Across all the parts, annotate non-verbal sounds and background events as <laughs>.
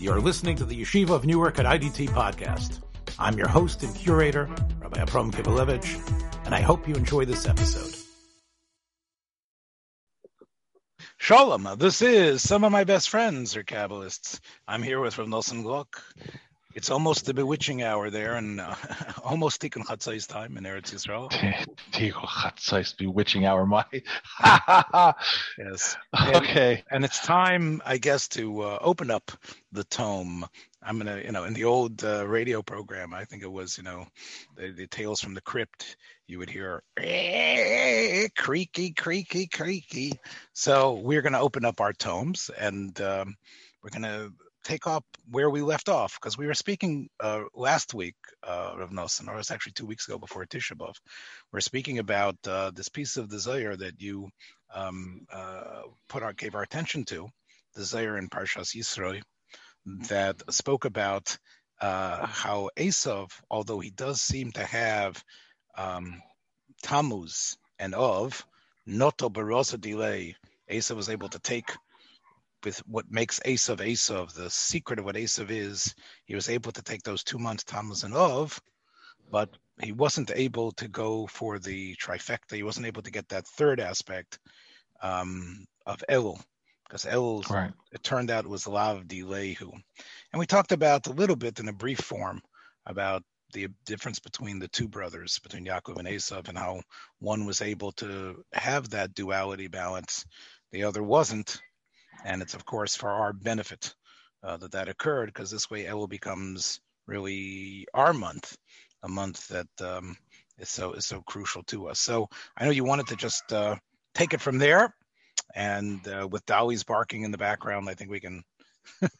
You're listening to the Yeshiva of Newark at IDT podcast. I'm your host and curator, Rabbi Abram Kibalevich, and I hope you enjoy this episode. Shalom, this is some of my best friends are Kabbalists. I'm here with Rav Nelson Gluck, it's almost the bewitching hour there, and uh, <laughs> almost Tikkun Chatzais time in Eretz Yisrael. <laughs> Tikkun Chatzais bewitching hour, my. <laughs> yes. Okay. And, and, it's time, I guess, to uh, open up the tome. I'm gonna, you know, in the old uh, radio program, I think it was, you know, the, the tales from the crypt. You would hear creaky, creaky, creaky. So we're gonna open up our tomes, and um, we're gonna take up where we left off because we were speaking uh, last week, uh, Rav Nosson, or it was actually two weeks ago before Tisha B'av. We're speaking about uh, this piece of the Zohar that you um, uh, put our gave our attention to, the Zohar in Parshas Yisro, that spoke about uh, how Esav, although he does seem to have um, Tammuz and Av, Noto Barosa delay, Esav was able to take with what makes Esav Esav, the secret of what Esav is, he was able to take those two months Tammuz and Av, but he wasn't able to go for the trifecta. He wasn't able to get that third aspect um, of Elul, because Elul, right. it turned out, was Lav Lehu. And we talked about a little bit in a brief form about the difference between the two brothers, between Yaakov and Esav, and how one was able to have that duality balance, the other wasn't and it's of course for our benefit uh, that that occurred because this way Elul becomes really our month, a month that um, is so is so crucial to us. So I know you wanted to just uh, take it from there, and uh, with Dolly's barking in the background, I think we can. <laughs>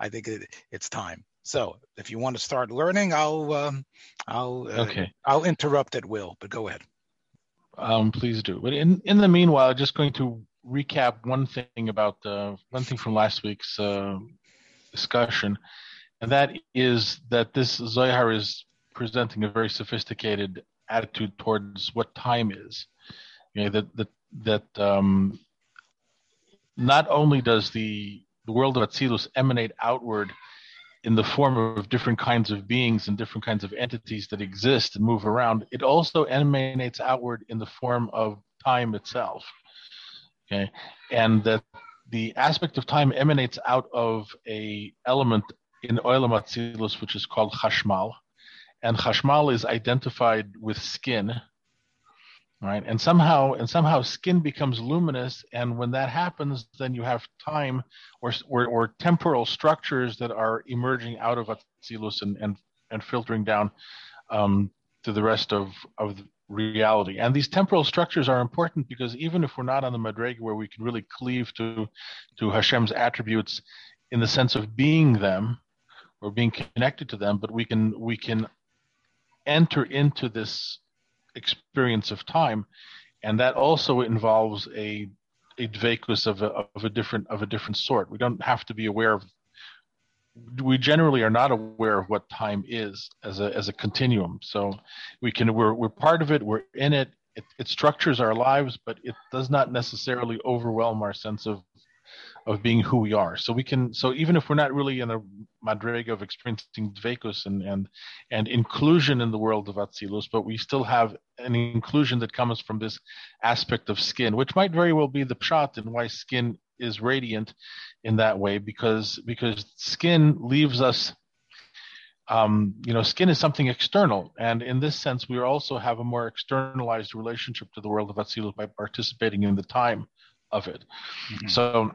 I think it, it's time. So if you want to start learning, I'll um, I'll uh, okay. I'll interrupt at will. But go ahead. Um, please do. But in in the meanwhile, just going to recap one thing about one thing from last week's uh, discussion, and that is that this Zohar is presenting a very sophisticated attitude towards what time is. You know, that that that um, not only does the the world of Atzilus emanate outward in the form of different kinds of beings and different kinds of entities that exist and move around, it also emanates outward in the form of time itself. Okay, and that the aspect of time emanates out of a element in Olam Atzilus, which is called Chashmal, and Chashmal is identified with skin, right? And somehow, and somehow, skin becomes luminous, and when that happens, then you have time or or, or temporal structures that are emerging out of Atzilus and and and filtering down um, to the rest of of reality. And these temporal structures are important because even if we're not on the Madrega where we can really cleave to, to Hashem's attributes in the sense of being them or being connected to them, but we can we can enter into this experience of time, and that also involves a a dvekus of a, of a different of a different sort. We don't have to be aware of we generally are not aware of what time is as a as a continuum. So we can we're we're part of it. We're in it. It, it structures our lives, but it does not necessarily overwhelm our sense of of being who we are. So we can so even if we're not really in a madrega of experiencing dvekus and and and inclusion in the world of Atzilus, but we still have an inclusion that comes from this aspect of skin, which might very well be the pshat and why skin is radiant in that way because because skin leaves us um, you know skin is something external. And in this sense we also have a more externalized relationship to the world of Atzilus by participating in the time of it. Mm-hmm. so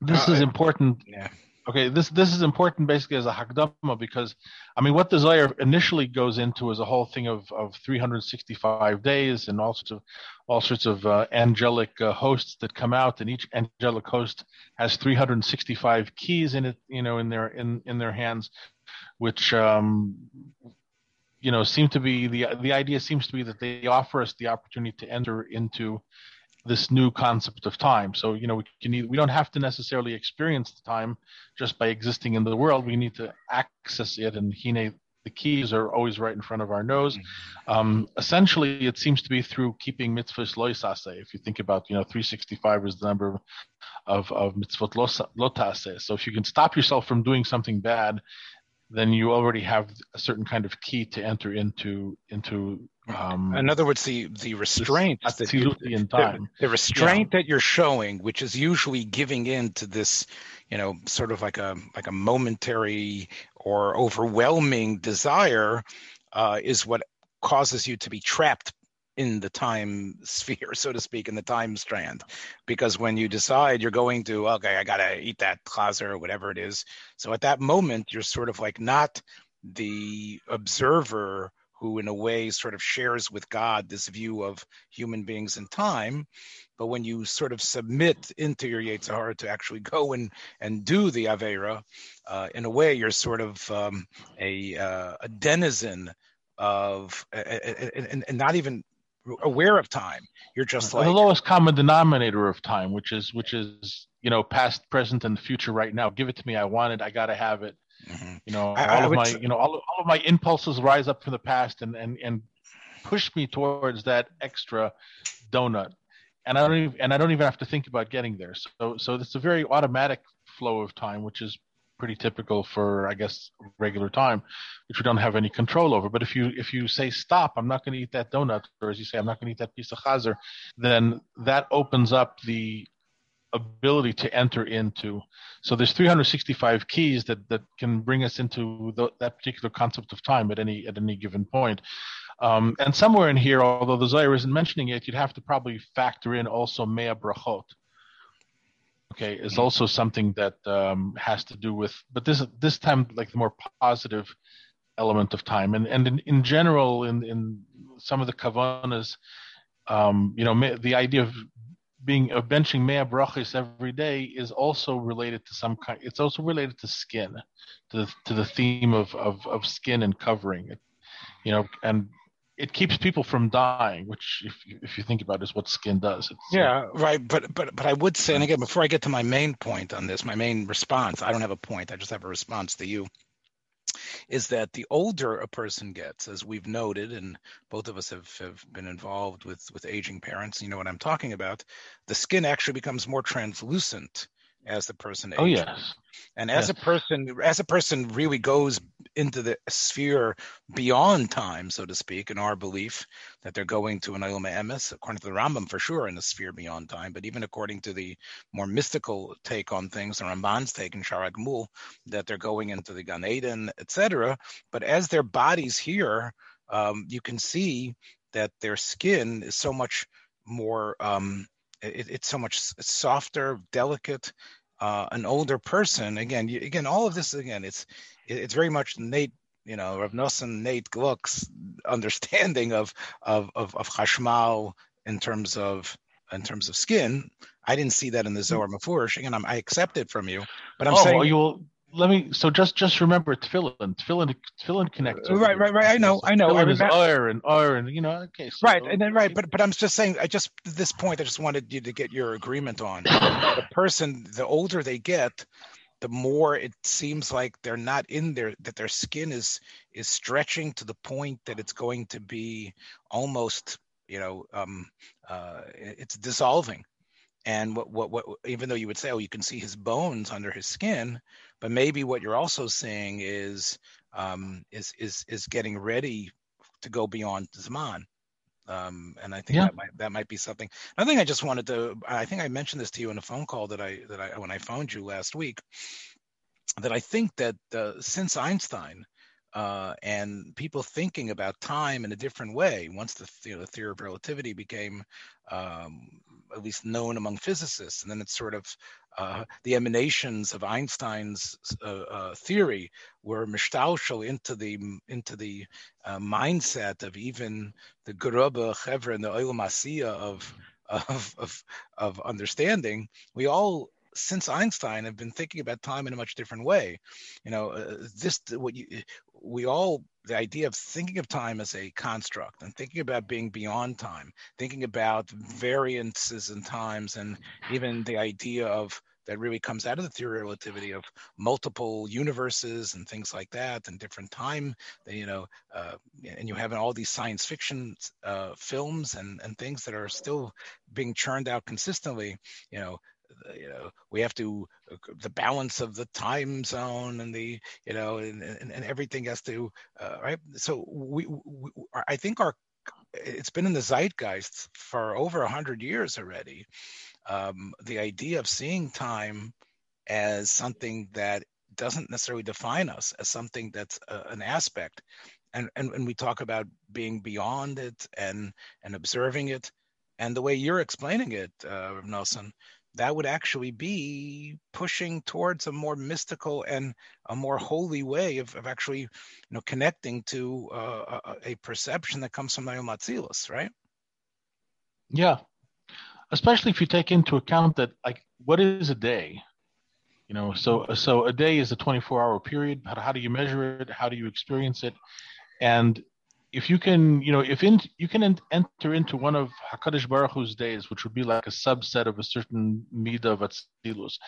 this uh, is important. yeah Okay, this this is important basically as a hakdama because, I mean, what the Zohar initially goes into is a whole thing of, of 365 days and all sorts of all sorts of uh, angelic uh, hosts that come out, and each angelic host has 365 keys in it, you know, in their in in their hands, which um, you know seem to be the the idea seems to be that they offer us the opportunity to enter into this new concept of time. So you know we can we don't have to necessarily experience the time just by existing in the world. We need to access it, and hine the keys are always right in front of our nose. Mm-hmm. Um, essentially, it seems to be through keeping mitzvahs loisase. If you think about, you know, 365 is the number of, of mitzvot lotase. So if you can stop yourself from doing something bad, then you already have a certain kind of key to enter into into um, in other words the the restraint that in time. The, the restraint yeah. that you're showing which is usually giving in to this you know sort of like a like a momentary or overwhelming desire uh, is what causes you to be trapped in the time <laughs> sphere, so to speak, in the time strand. Because when you decide you're going to, okay, I gotta eat that chazer or whatever it is. So at that moment, you're sort of like not the observer who in a way sort of shares with God this view of human beings in time. But when you sort of submit into your Yetzer Hara to actually go and, and do the Avera, uh, in a way you're sort of um, a, uh, a denizen of, and, and not even aware of time. You're just like the lowest common denominator of time, which is which is you know past, present, and future right now. Give it to me. I want it. I got to have it. Mm-hmm. You know, I, all I of my say- you know all, all of my impulses rise up from the past and and and push me towards that extra donut. And I don't even, and I don't even have to think about getting there. So so it's a very automatic flow of time, which is pretty typical for I guess regular time, which we don't have any control over. But if you if you say stop, I'm not going to eat that donut, or as you say, I'm not going to eat that piece of chazer, then that opens up the ability to enter into. So there's 365 keys that that can bring us into the, that particular concept of time at any at any given point. Um, and somewhere in here, although the Zohar isn't mentioning it, you'd have to probably factor in also Mea Brachot, okay is also something that um, has to do with but this this time like the more positive element of time. And and in, in general in in some of the kavanas um, you know the idea of being of benching mea brachis every day is also related to some kind it's also related to skin to the, to the theme of, of of skin and covering. You know and it keeps people from dying, which, if you, if you think about, it, is what skin does. It's, yeah, right. But but but I would say, and again, before I get to my main point on this, my main response, I don't have a point. I just have a response to you. Is that the older a person gets, as we've noted, and both of us have, have been involved with with aging parents, you know what I'm talking about. The skin actually becomes more translucent as the person oh, ages. Oh yes. And as yes. a person as a person really goes into the sphere beyond time, so to speak, in our belief that they're going to an Ilma Emes, according to the Rambam for sure in the sphere beyond time, but even according to the more mystical take on things, the Ramban's take in HaGemul, that they're going into the Gan Eden, etc. But as their bodies here, um, you can see that their skin is so much more um, it, it's so much softer, delicate. Uh, an older person, again, you, again, all of this, again, it's it's very much Nate, you know, Rav Nosson, Nate Gluck's <laughs> understanding of of of, of Chashmal in terms of in terms of skin. I didn't see that in the mm. Zohar Mefurish. Again, I'm, I accept it from you, but I'm oh, saying you will let me so just just remember tefillin tefillin tefillin connects right right right. I know i know. Is iron iron you know okay so, right and then right but but i'm just saying i just this point i just wanted you to get your agreement on. <laughs> The person the older they get the more it seems like they're not in there that their skin is is stretching to the point that it's going to be almost you know um uh it's dissolving and what, what, what, even though you would say, oh, you can see his bones under his skin, but maybe what you're also seeing is, um, is, is, is getting ready to go beyond Zman. Um, and I think yeah. that might, that might be something. I think I just wanted to, I think I mentioned this to you in a phone call that I, that I, when I phoned you last week, that I think that uh, since Einstein, uh, and people thinking about time in a different way once the, you know, the theory of relativity became um, at least known among physicists, and then it's sort of uh, the emanations of Einstein's uh, uh theory were mishtaushel into the into the uh, mindset of even the Geruba Chevra and the Olam of of, of of understanding. We all since Einstein have been thinking about time in a much different way. You know, uh, this what you we all the idea of thinking of time as a construct and thinking about being beyond time, thinking about variances in times, and even the idea of that really comes out of the theory of relativity of multiple universes and things like that and different time you know uh, and you have all these science fiction uh, films and and things that are still being churned out consistently you know you know we have to the balance of the time zone and the you know and, and, and everything has to uh, right? So we, we i think our it's been in the zeitgeist for over a hundred years already um, the idea of seeing time as something that doesn't necessarily define us as something that's a, an aspect. And, and and we talk about being beyond it and and observing it. And the way you're explaining it uh, nelson that would actually be pushing towards a more mystical and a more holy way of, of actually you know connecting to uh, a, a, perception that comes from Nayom Atzilus, right? Yeah, especially if you take into account that like what is a day? You know so so a day is a 24 hour period how, how do you measure it? How do you experience it? And if you can you know if in, you can enter into one of Hakadosh Baruch Hu's days, which would be like a subset of a certain midah of atzilus,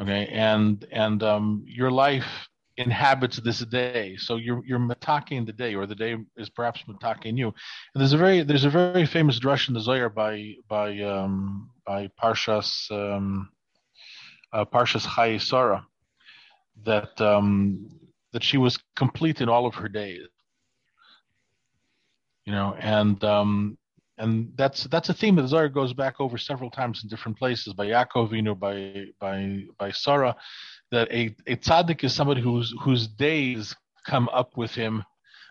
okay, and and um, your life inhabits this day. So you're you're mataking the day, or the day is perhaps mataking you. And there's a very there's a very famous drush in the Zohar by by um, by Parshas um, uh, Parshas Chayei Sarah that um, that she was complete in all of her days. You know, and um, and that's that's a theme that the Zohar goes back over several times in different places by Yaakov, you know, by by by Sarah, that a, a tzaddik is somebody whose whose days come up with him.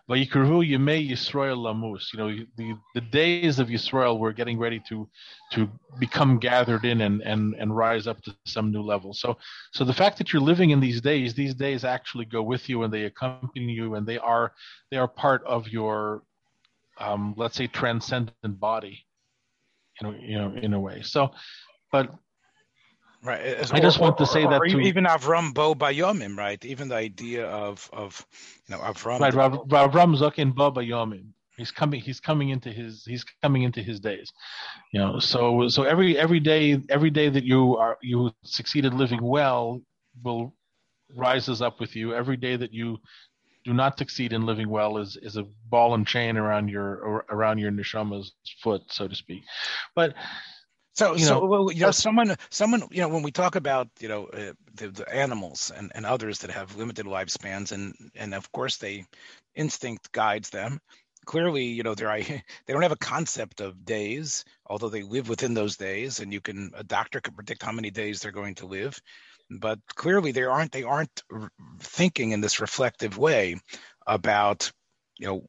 You know, the, the days of Yisrael were getting ready to to become gathered in and, and, and rise up to some new level. So so the fact that you're living in these days, these days actually go with you and they accompany you and they are they are part of your um, let's say transcendent body, you know, you know, in a way. So, but Right. As, I just want to say that to, even Avram Bo Bayomim, right? Even the idea of of you know Avram. Right, Rav, Avram Zakin Bo Bayomim. He's coming. He's coming into his. He's coming into his days. You know. So so every every day every day that you are you succeeded living well will rises up with you. Every day that you do not succeed in living well is is a ball and chain around your around your neshama's foot, so to speak. But so, you so know, well, you know, someone, someone, you know, when we talk about, you know, uh, the, the, animals and, and others that have limited lifespans, and and of course they instinct guides them. Clearly, you know, they're <laughs> they don't have a concept of days, although they live within those days, and you can a doctor can predict how many days they're going to live. But clearly, they aren't they aren't thinking in this reflective way about you know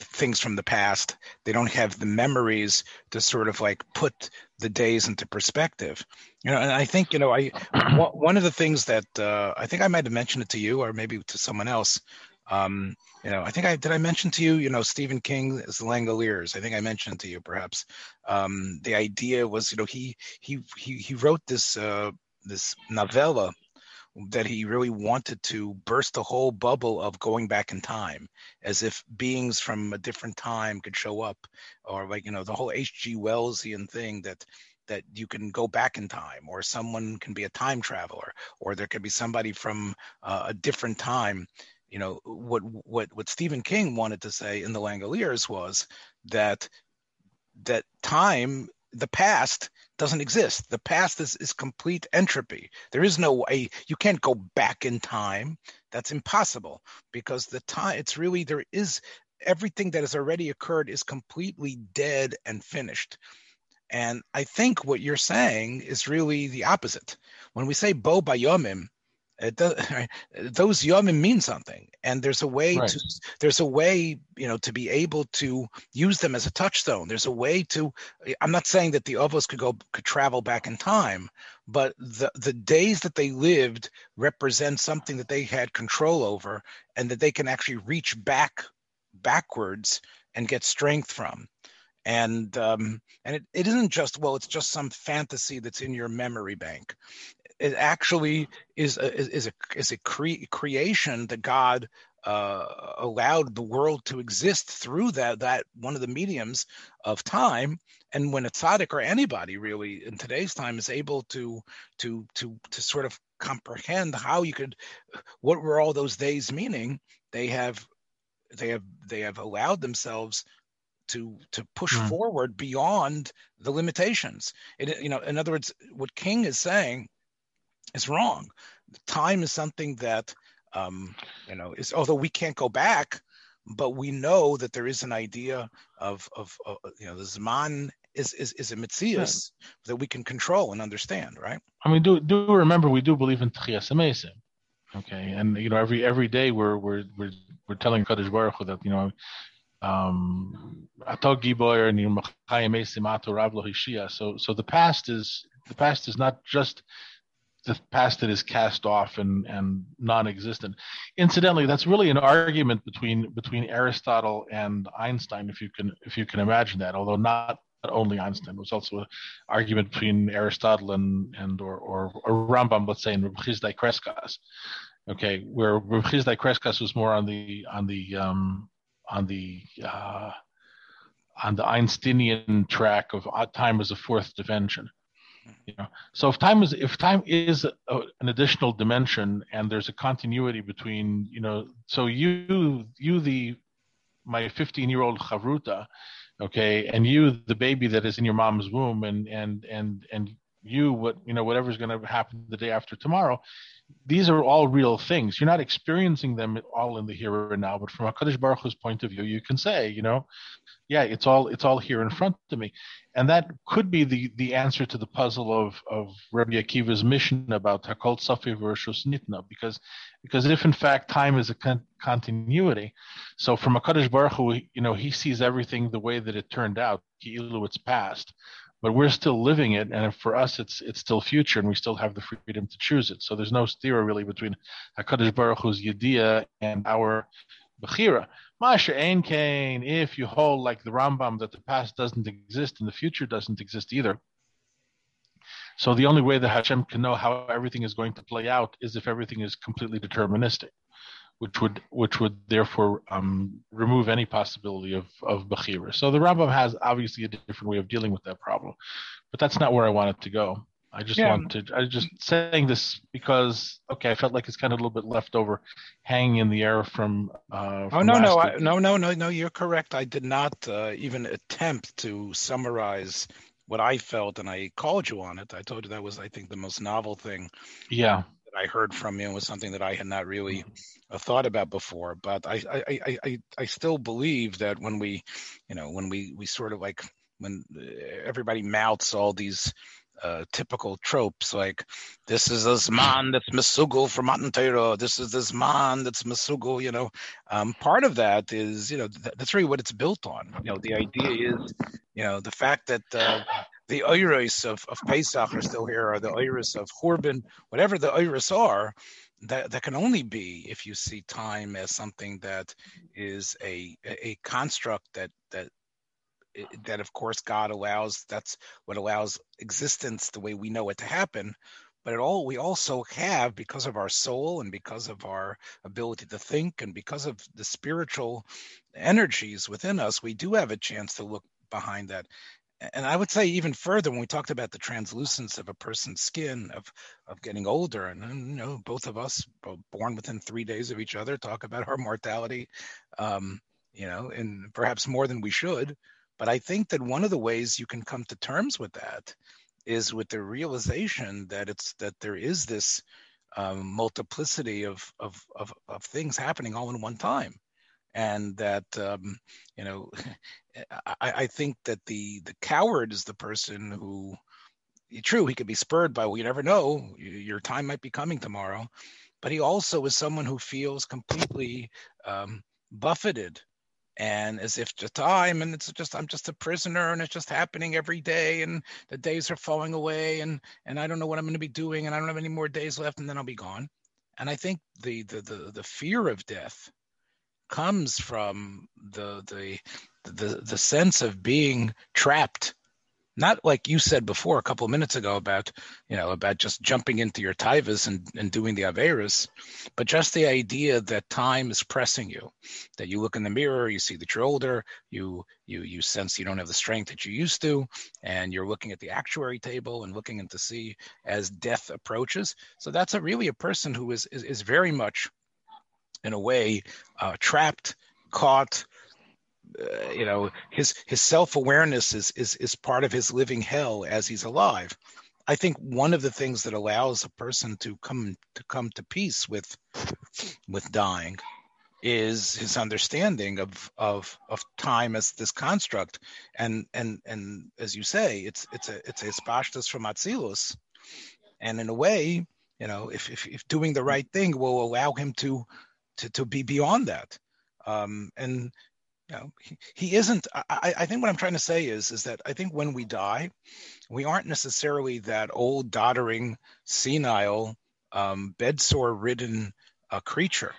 things from the past. They don't have the memories to sort of like put the days into perspective. You know, and I think you know, I <clears throat> one of the things that uh, I think I might have mentioned it to you or maybe to someone else. Um, you know, I think I did I mention to you, you know, Stephen King is the Langoliers. I think I mentioned to you perhaps. Um, the idea was, you know, he he he he wrote this uh, this novella that he really wanted to burst the whole bubble of going back in time as if beings from a different time could show up or like you know the whole hg wellsian thing that that you can go back in time or someone can be a time traveler or there could be somebody from uh, a different time. You know what what what stephen king wanted to say in the langoliers was that that time the past doesn't exist. The past is, is complete entropy. There is no way you can't go back in time. That's impossible because the time it's really there is everything that has already occurred is completely dead and finished. And I think what you're saying is really the opposite. When we say bo bayomim, it does, <laughs> those yomim mean something, and there's a way right. to there's a way you know to be able to use them as a touchstone. There's a way to. I'm not saying that the ovos could go could travel back in time, but the the days that they lived represent something that they had control over, and that they can actually reach back backwards and get strength from and um, and it, it isn't just well it's just some fantasy that's in your memory bank it actually is a, is a is a cre- creation that God uh, allowed the world to exist through that that one of the mediums of time. And when a tzaddik or anybody really in today's time is able to to to to sort of comprehend how you could what were all those days meaning, they have they have they have allowed themselves to to push mm. forward beyond the limitations. It, you know, in other words, what King is saying is wrong. Time is something that um, you know is although we can't go back, but we know that there is an idea of of, of you know the Zman is is, is a mitzias yeah. that we can control and understand, right? I mean, do do remember we do believe in tchias Okay, and you know every every day we're we're we're we're telling Kadosh Baruch Hu that you know um so so the past is the past is not just the past that is cast off and and non-existent incidentally that's really an argument between between aristotle and einstein if you can if you can imagine that although not only Einstein. It was also an argument between Aristotle and and or or, or Rambam, let's say, and Rebbe Crescas. Okay, where Rebbe Crescas was more on the on the um, on the uh, on the Einsteinian track of uh, time as a fourth dimension. You know, so if time is if time is a, an additional dimension and there's a continuity between you know, so you you the my 15 year old chavruta, okay, and you the baby that is in your mom's womb, and and and and you what you know whatever's going to happen the day after tomorrow these are all real things. You're not experiencing them all in the here and now but from HaKadosh Baruch Hu's point of view you can say you know yeah it's all it's all here in front of me. And that could be the the answer to the puzzle of of Rabbi Akiva's Mishnah about Hakol Tzafui versus Nitna because because if in fact time is a con- continuity so from HaKadosh Baruch Hu you know he sees everything the way that it turned out. Ki'ilu it's past but we're still living it, and for us, it's it's still future, and we still have the freedom to choose it. So there's no theory really between Hakadosh Baruch Hu's Yediyah and our Bechira. Masha Ein if you hold like the Rambam that the past doesn't exist and the future doesn't exist either. So the only way that Hashem can know how everything is going to play out is if everything is completely deterministic which would which would therefore um, remove any possibility of of bechira. So the Rambam has obviously a different way of dealing with that problem, but that's not where I wanted to go. I just yeah. wanted I just saying this because okay, I felt like it's kind of a little bit left over, hanging in the air from. Uh, from oh no no I, no no no no you're correct. I did not uh, even attempt to summarize what I felt, and I called you on it. I told you that was I think the most novel thing. Yeah. I heard from you was something that I had not really uh, thought about before. But I, I, I, I, I still believe that when we, you know, when we, we sort of like when uh, everybody mouths all these uh, typical tropes like this is this man that's Masugo from Matan this is this man that's Masugo, you know. Um, part of that is, you know, th- that's really what it's built on. You know, the idea is, you know, the fact that uh, the Iris of, of Pesach are still here, or the Iris of Horban, whatever the Iris are, that, that can only be if you see time as something that is a a construct that that that of course God allows that's what allows existence the way we know it to happen. But it all we also have because of our soul and because of our ability to think and because of the spiritual energies within us we do have a chance to look behind that and I would say even further when we talked about the translucence of a person's skin of of getting older, and, you know both of us born within three days of each other talk about our mortality, um, you know, and perhaps more than we should. But I think that one of the ways you can come to terms with that is with the realization that it's that there is this um, multiplicity of, of of of things happening all in one time and that um, you know <laughs> I, I, think that the the coward is the person who true he could be spurred by well you never know your time might be coming tomorrow but he also is someone who feels completely um, buffeted and as if just time and it's just i'm just a prisoner and it's just happening every day and the days are falling away and and i don't know what i'm going to be doing and i don't have any more days left and then i'll be gone. And i think the the the, the fear of death comes from the the the, the sense of being trapped not like you said before a couple of minutes ago about you know about just jumping into your taivas and, and doing the averas, but just the idea that time is pressing you, that you look in the mirror, you see that you're older, you you you sense you don't have the strength that you used to, and you're looking at the actuary table and looking in to see as death approaches. So that's a really a person who is is, is very much, in a way, uh, trapped, caught uh, you know his his self-awareness is is is part of his living hell as he's alive. I think one of the things that allows a person to come to come to peace with with dying is his understanding of of of time as this construct. And and and as you say it's it's a it's a from atzilus. And in a way you know if, if if doing the right thing will allow him to to to be beyond that um and you know, he, he isn't. I, I think what I'm trying to say is, is that I think when we die, we aren't necessarily that old, doddering, senile, um, bedsore-ridden uh, creature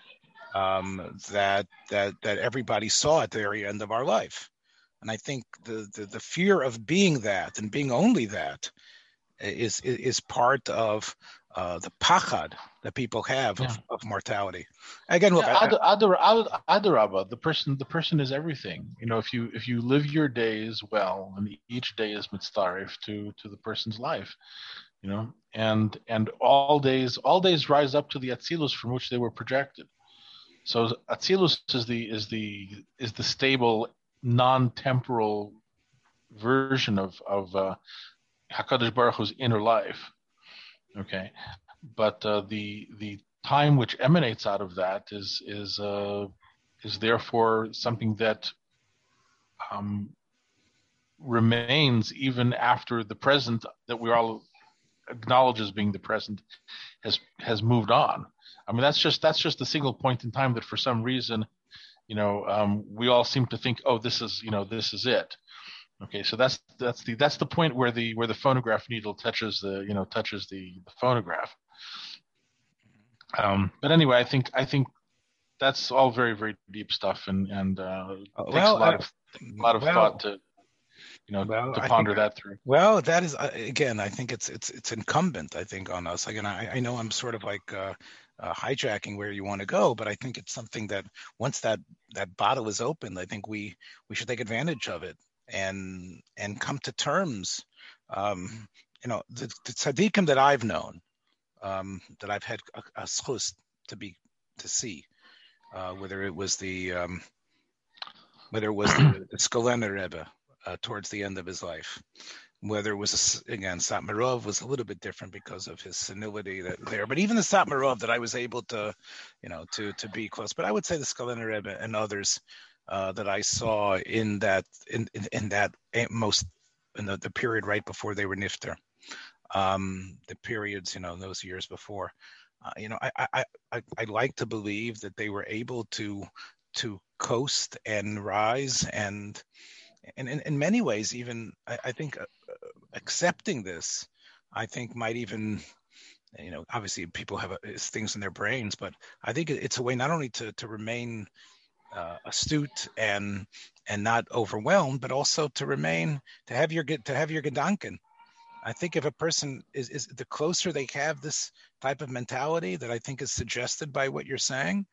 um, that that that everybody saw at the very end of our life. And I think the, the, the fear of being that and being only that is is part of uh, the pachad that people have yeah. of, of, mortality. Again, look, yeah, I, Adarabba, the person, the person is everything. You know, if you if you live your days well, and each day is mitzaref to to the person's life, you know, and and all days all days rise up to the atzilus from which they were projected. So atzilus is the is the is the stable non-temporal version of of uh, Hakadosh Baruch Hu's inner life Okay, but uh, the the time which emanates out of that is is uh, is therefore something that um, remains even after the present that we all acknowledge as being the present has has moved on. I mean that's just that's just a single point in time that for some reason, you know, um, we all seem to think, oh, this is you know this is it. Okay, so that's that's the that's the point where the where the phonograph needle touches the you know touches the, the phonograph. Um, but anyway, I think I think that's all very very deep stuff and and uh, takes a lot of a lot of well, thought to you know well, to ponder think, that through. Well, that is uh, again, I think it's it's it's incumbent. I think on us. Again, I, I know I'm sort of like. Uh, uh, hijacking where you want to go, but I think it's something that once that that bottle is open, I think we we should take advantage of it and and come to terms. Um, you know, the, the tzaddikim that I've known, um, that I've had a, a to be to see, uh, whether it was the um, whether it was the, <clears throat> the Rebbe uh, towards the end of his life, whether it was a, again Satmar Rov was a little bit different because of his senility that there. But even the Satmar Rov that I was able to, you know, to to be close. But I would say the Skulener Rebbe and others uh, that I saw in that in, in, in that most in the, the, period right before they were nifter, um, the periods you know those years before. Uh, you know, I, I I I like to believe that they were able to to coast and rise and and in, many ways even I, I think uh, accepting this I think might even you know obviously people have uh, things in their brains but I think it's a way not only to to remain uh, astute and and not overwhelmed, but also to remain to have your to have your gedanken. I think if a person is, is the closer they have this type of mentality that I think is suggested by what you're saying,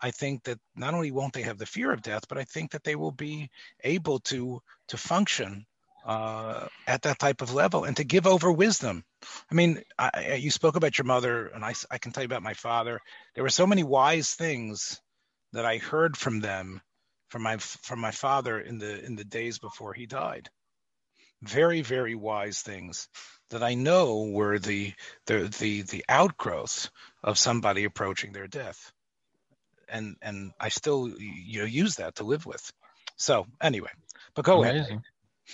I think that not only won't they have the fear of death, but I think that they will be able to to function uh, at that type of level and to give over wisdom. I mean, I, you spoke about your mother, and I, I can tell you about my father. There were so many wise things that I heard from them from my from my father in the in the days before he died. Very very wise things that I know were the the the the outgrowth of somebody approaching their death, and and I still you know use that to live with. So anyway, but go Amazing. ahead.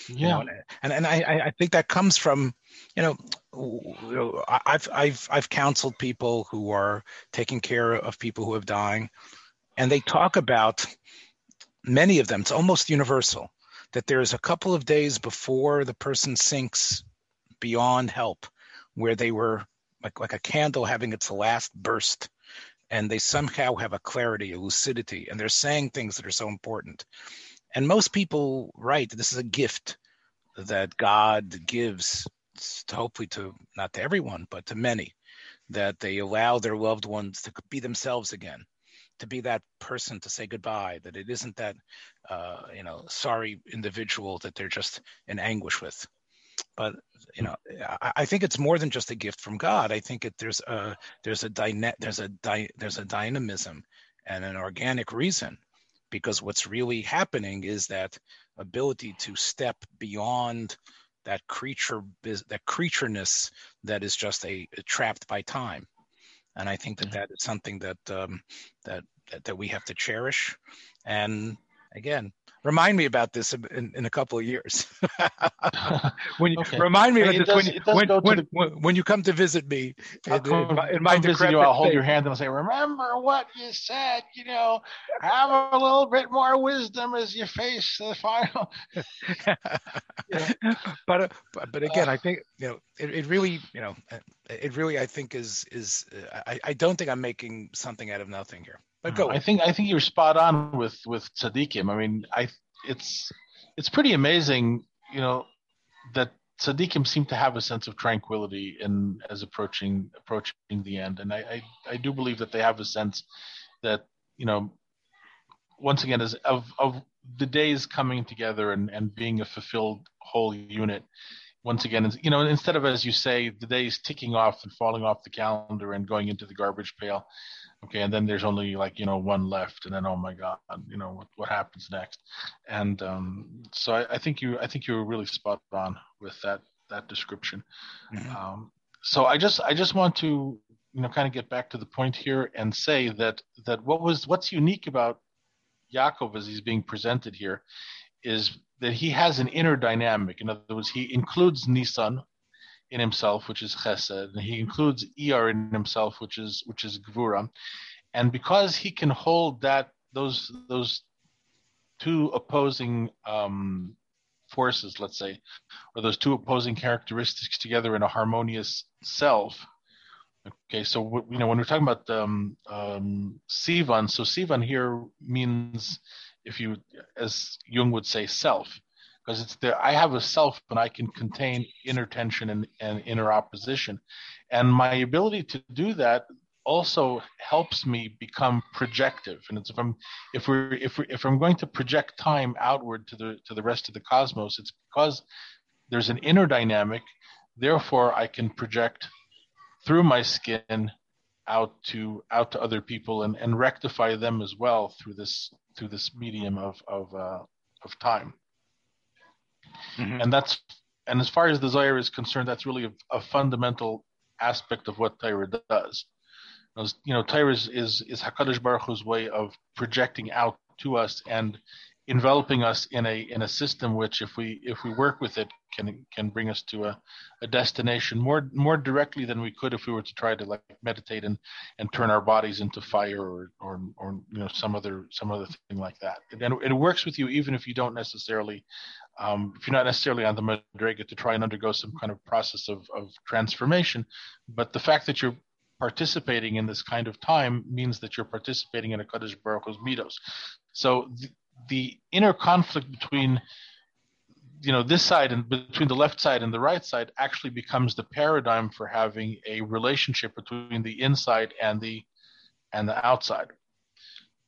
Yeah, you know, and and I I think that comes from you know I've I've I've counseled people who are taking care of people who have dying and they talk about many of them, it's almost universal, that there's a couple of days before the person sinks beyond help, where they were like, like a candle having its last burst, and they somehow have a clarity, a lucidity, and they're saying things that are so important. And most people write this is a gift that God gives, to hopefully to not to everyone, but to many, that they allow their loved ones to be themselves again, to be that person to say goodbye. That it isn't that uh, you know sorry individual that they're just in anguish with. But you know, I, I think it's more than just a gift from God. I think it, there's a there's a dyna- there's a dy- there's a dynamism and an organic reason because what's really happening is that ability to step beyond that creature that creatureness that is just a, a trapped by time and i think that that is something that um, that, that that we have to cherish. And again remind me about this in, in a couple of years. <laughs> when you okay. remind me of this does, when, when, when, the, when, you come to visit me in, come, in, my, in my visit you, I'll hold your hand and I'll say, "Remember what you said. You know, have a little bit more wisdom as you face the final." <laughs> yeah. but, uh, but but again, uh, I think you know it, it really you know it really I think is is uh, I, I don't think I'm making something out of nothing here. Go. I think I think you're spot on with with tzaddikim. I mean, I it's it's pretty amazing, you know, that tzaddikim seem to have a sense of tranquility in as approaching approaching the end, and I, I I do believe that they have a sense that you know, once again, as of of the days coming together and and being a fulfilled whole unit once again, you know, instead of as you say, the days ticking off and falling off the calendar and going into the garbage pail, okay and then there's only like you know one left and then oh my god you know what, what happens next? And um, so I, I, think you i think you were really spot on with that that description. Mm-hmm. um, so i just i just want to you know kind of get back to the point here and say that that what was what's unique about Yaakov as he's being presented here is that he has an inner dynamic. In other words he includes Nisan in himself, which is chesed, and he includes er in himself, which is which is gvura, and because he can hold that those those two opposing um, forces, let's say, or those two opposing characteristics together in a harmonious self. Okay, so you know when we're talking about um, um, Sivan, so Sivan here means, if you, as Jung would say, self because it's there. I have a self, but I can contain inner tension and, and inner opposition, and my ability to do that also helps me become projective. And if I'm if we're if we if I'm going to project time outward to the to the rest of the cosmos, it's because there's an inner dynamic. Therefore, I can project through my skin out to out to other people and, and rectify them as well through this through this medium of of uh, of time. Mm-hmm. And that's and as far as desire is concerned, that's really a, a fundamental aspect of what Torah does. You know, Torah is, is, is Hakadosh Baruch Hu's way of projecting out to us and enveloping us in a in a system which, if we if we work with it, can can bring us to a, a destination more more directly than we could if we were to try to like meditate and and turn our bodies into fire or or or you know some other some other thing like that. And it works with you even if you don't necessarily um, if you're not necessarily on the madrega to try and undergo some kind of process of, of transformation, but the fact that you're participating in this kind of time means that you're participating in Hakadosh Baruch Hu's midos. So the, the inner conflict between you know this side and between the left side and the right side actually becomes the paradigm for having a relationship between the inside and the and the outside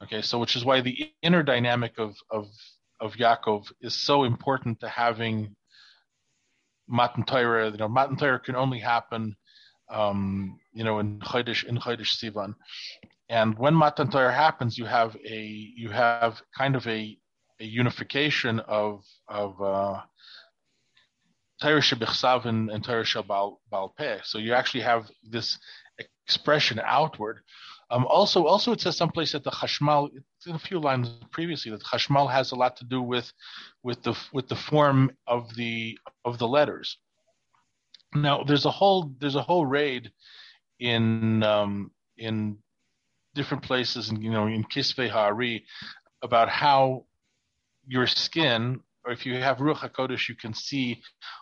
okay so which is why the inner dynamic of of of Yaakov is so important to having Matan Torah. You know, Matan Torah can only happen, um, you know, in Chodesh in Chodesh Sivan, and when Matan Torah happens, you have a you have kind of a a unification of of uh, and, and Torah Shabal So you actually have this expression outward um, also, also it says someplace that the chashmal, in a few lines previously, that chashmal has a lot to do with, with the with the form of the of the letters. Now, there's a whole there's a whole raid in um, in different places, and you know, in Kisvei HaAri, about how your skin, or if you have Ruach Hakodesh, you can see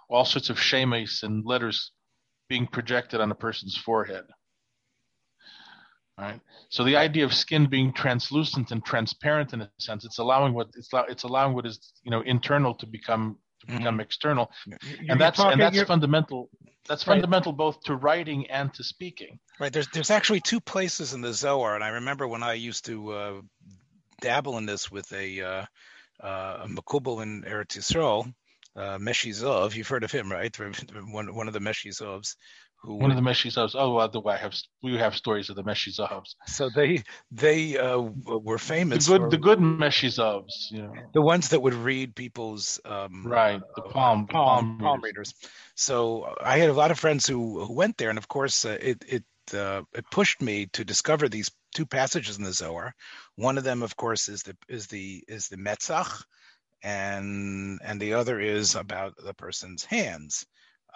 all sorts of shemes and letters being projected on a person's forehead. Right. So the idea of skin being translucent and transparent in a sense, it's allowing what it's it's allowing what is you know internal to become to become mm-hmm. external, you're, and that's talking, and that's fundamental. That's right. fundamental both to writing and to speaking. Right. There's there's actually two places in the Zohar, and I remember when I used to uh, dabble in this with a uh, uh, Makubal in Eretz Yisrael, uh, Meshizov. You've heard of him, right? One one of the Meshizovs. Who one of the Meshizovs. Oh, by the way, I have we have stories of the Meshizovs. So they they uh, were famous. The good for, the good Meshizovs. You know. The ones that would read people's um, right the palm palm palm readers. So I had a lot of friends who who went there, and of course uh, it it uh, it pushed me to discover these two passages in the Zohar. One of them, of course, is the is the is the Metzach, and and the other is about the person's hands.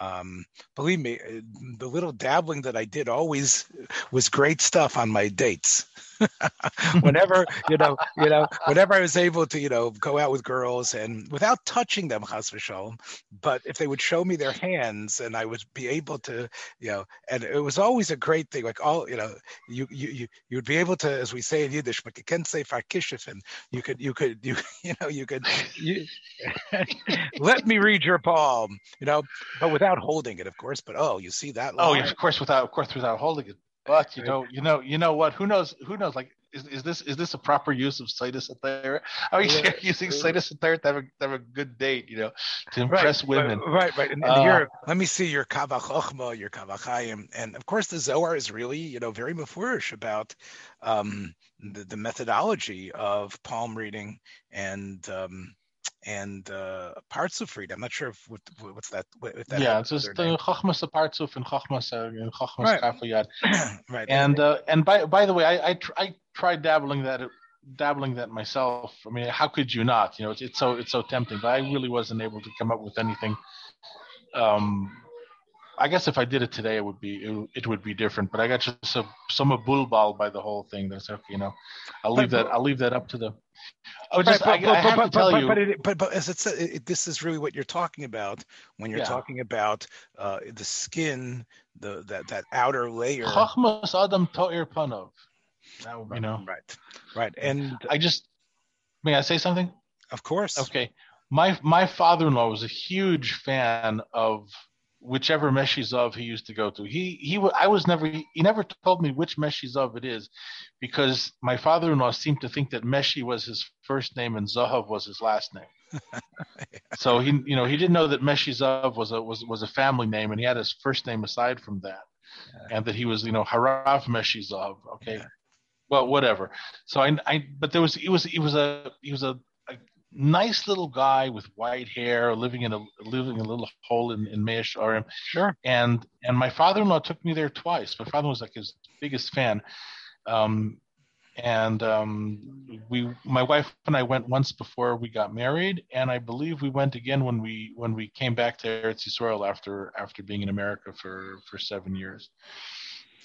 Um, believe me, uh, the little dabbling that I did always was great stuff on my dates. <laughs> whenever you know, you know, whenever I was able to, you know, go out with girls and without touching them, chas v'shalom, but if they would show me their hands and I would be able to, you know, and it was always a great thing. Like all, you know, you you you you would be able to, as we say in Yiddish, but you can say farkishif, and you could you could you <laughs> you know you could you, <laughs> let me read your palm, you know, but without holding it, of course. But oh, you see that? Oh, line? Oh, of course, without of course without holding it. But you know, you know, you know what? Who knows? Who knows? Like, is, is this is this a proper use of Slatus there? Are <laughs> you yeah. using Slatus there to have, a, to have a good date? You know, to impress right, women. Right, right. And, and uh, here, let me see your Kavach your Kav HaChayim, and of course the Zohar is really, you know, very mefurash about um, the, the methodology of palm reading and um, and uh, Partsufried. I'm not sure if what, what's that. If that yeah, it's just the Chachmas Partsuf and Chachmas and Chachmas Kafayad. right. <clears throat> And uh, and by by the way, I I, tr- I tried dabbling that dabbling that myself. I mean, how could you not? You know, it's, it's so it's so tempting. But I really wasn't able to come up with anything. Um, I guess if I did it today, it would be it, it would be different. But I got just some some bulbal by the whole thing. That's okay. You know, I'll leave that I'll leave that up to the Oh, just but, I, I have but, to tell but, you. But, it, but, but as it said, it, this is really what you're talking about when you're yeah. talking about uh, the skin, the that that outer layer. Chachmas Adam To'ir Panov. You know, right, right. And I just may I say something? Of course. Okay. My my father-in-law was a huge fan of whichever Meshizov he used to go to. He he I was never he, never told me which Meshizov it is, because my father-in-law seemed to think that Meshi was his first name and Zahav was his last name. yeah. <laughs> So he you know he didn't know that Meshizov was a was was a family name and he had his first name aside from that, yeah. and that he was you know Harav Meshizov. Okay. Yeah. Well, whatever. So I, I, but there was, it was, it was a, he was a nice little guy with white hair, living in a living in a little hole in in Shearim. Sure. And and my father-in-law took me there twice. My father was like his biggest fan. Um, and um, we, my wife and I went once before we got married, and I believe we went again when we when we came back to Eretz Yisrael after after being in America for for seven years.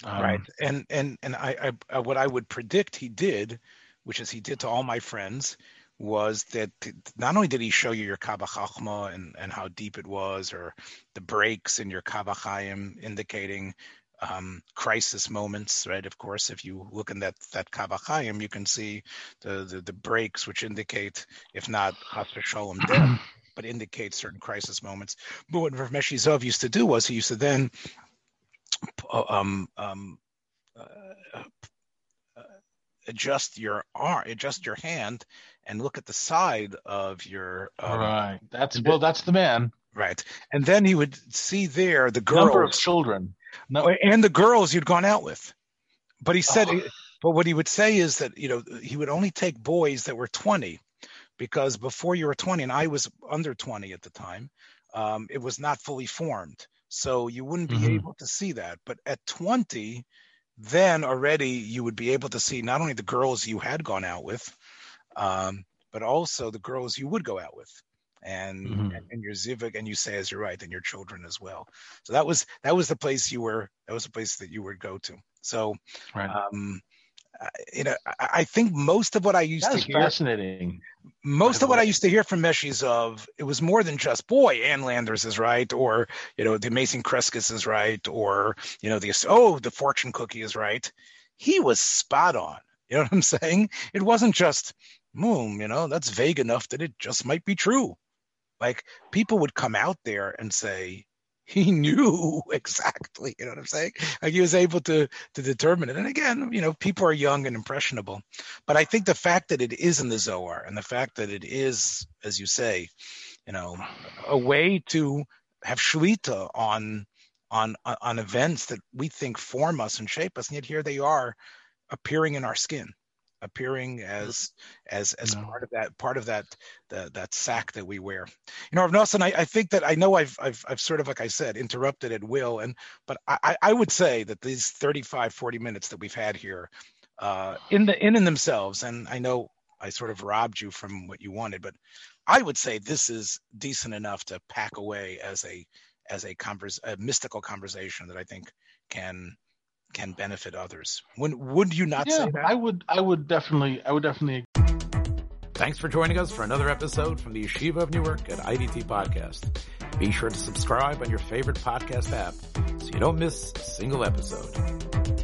Um, right, and and and I, I what I would predict he did, which is he did to all my friends, was that not only did he show you your Kav HaChachma and, and how deep it was, or the breaks in your Kav HaChayim indicating um, crisis moments, right? Of course, if you look in that that Kav HaChayim, you can see the, the, the breaks, which indicate, if not Chas Shalom death, <clears throat> but indicate certain crisis moments. But what Rav Meshizov used to do was he used to then um, um, uh, uh, adjust your arm, adjust your hand, and look at the side of your um, right. That's well, that's the man. Right, and then he would see there the girls, number of children, no. and the girls you'd gone out with. But he said, oh. but what he would say is that you know he would only take boys that were twenty, because before you were twenty, and I was under twenty at the time, um, it was not fully formed, so you wouldn't be mm-hmm. able to see that. But at twenty, then already you would be able to see not only the girls you had gone out with, um, but also the girls you would go out with. And, mm-hmm. and, and your zivug, and you say as you're right, and your children as well. So that was that was the place you were. That was the place that you would go to. So, right. um, you know, I, think most of what I used to hear, fascinating. Most of what I used to hear from Meshizov it was more than just boy, Ann Landers is right, or you know, the Amazing Kreskin is right, or you know, the oh, the fortune cookie is right. He was spot on. You know what I'm <laughs> saying? It wasn't just Moom, you know, that's vague enough that it just might be true. Like people would come out there and say, <laughs> he knew exactly you know what i'm saying? Like he was able to to determine it. And again you know people are young and impressionable but i think the fact that it is in the zohar and the fact that it is as you say you know a way to have shlita on on on events that we think form us and shape us and yet here they are appearing in our skin appearing as as as no. part of that part of that the, that sack that we wear. You know, Rav Nosson, I, I think that I know I've, I've I've sort of like I said interrupted at will, and but I I would say that these 35 40 minutes that we've had here, uh, in the in and themselves, and I know I sort of robbed you from what you wanted, but I would say this is decent enough to pack away as a as a converse a mystical conversation that I think can can benefit others. When would you not yeah, say that? I would I would definitely I would definitely Thanks for joining us for another episode from the Yeshiva of Newark at IDT Podcast. Be sure to subscribe on your favorite podcast app so you don't miss a single episode.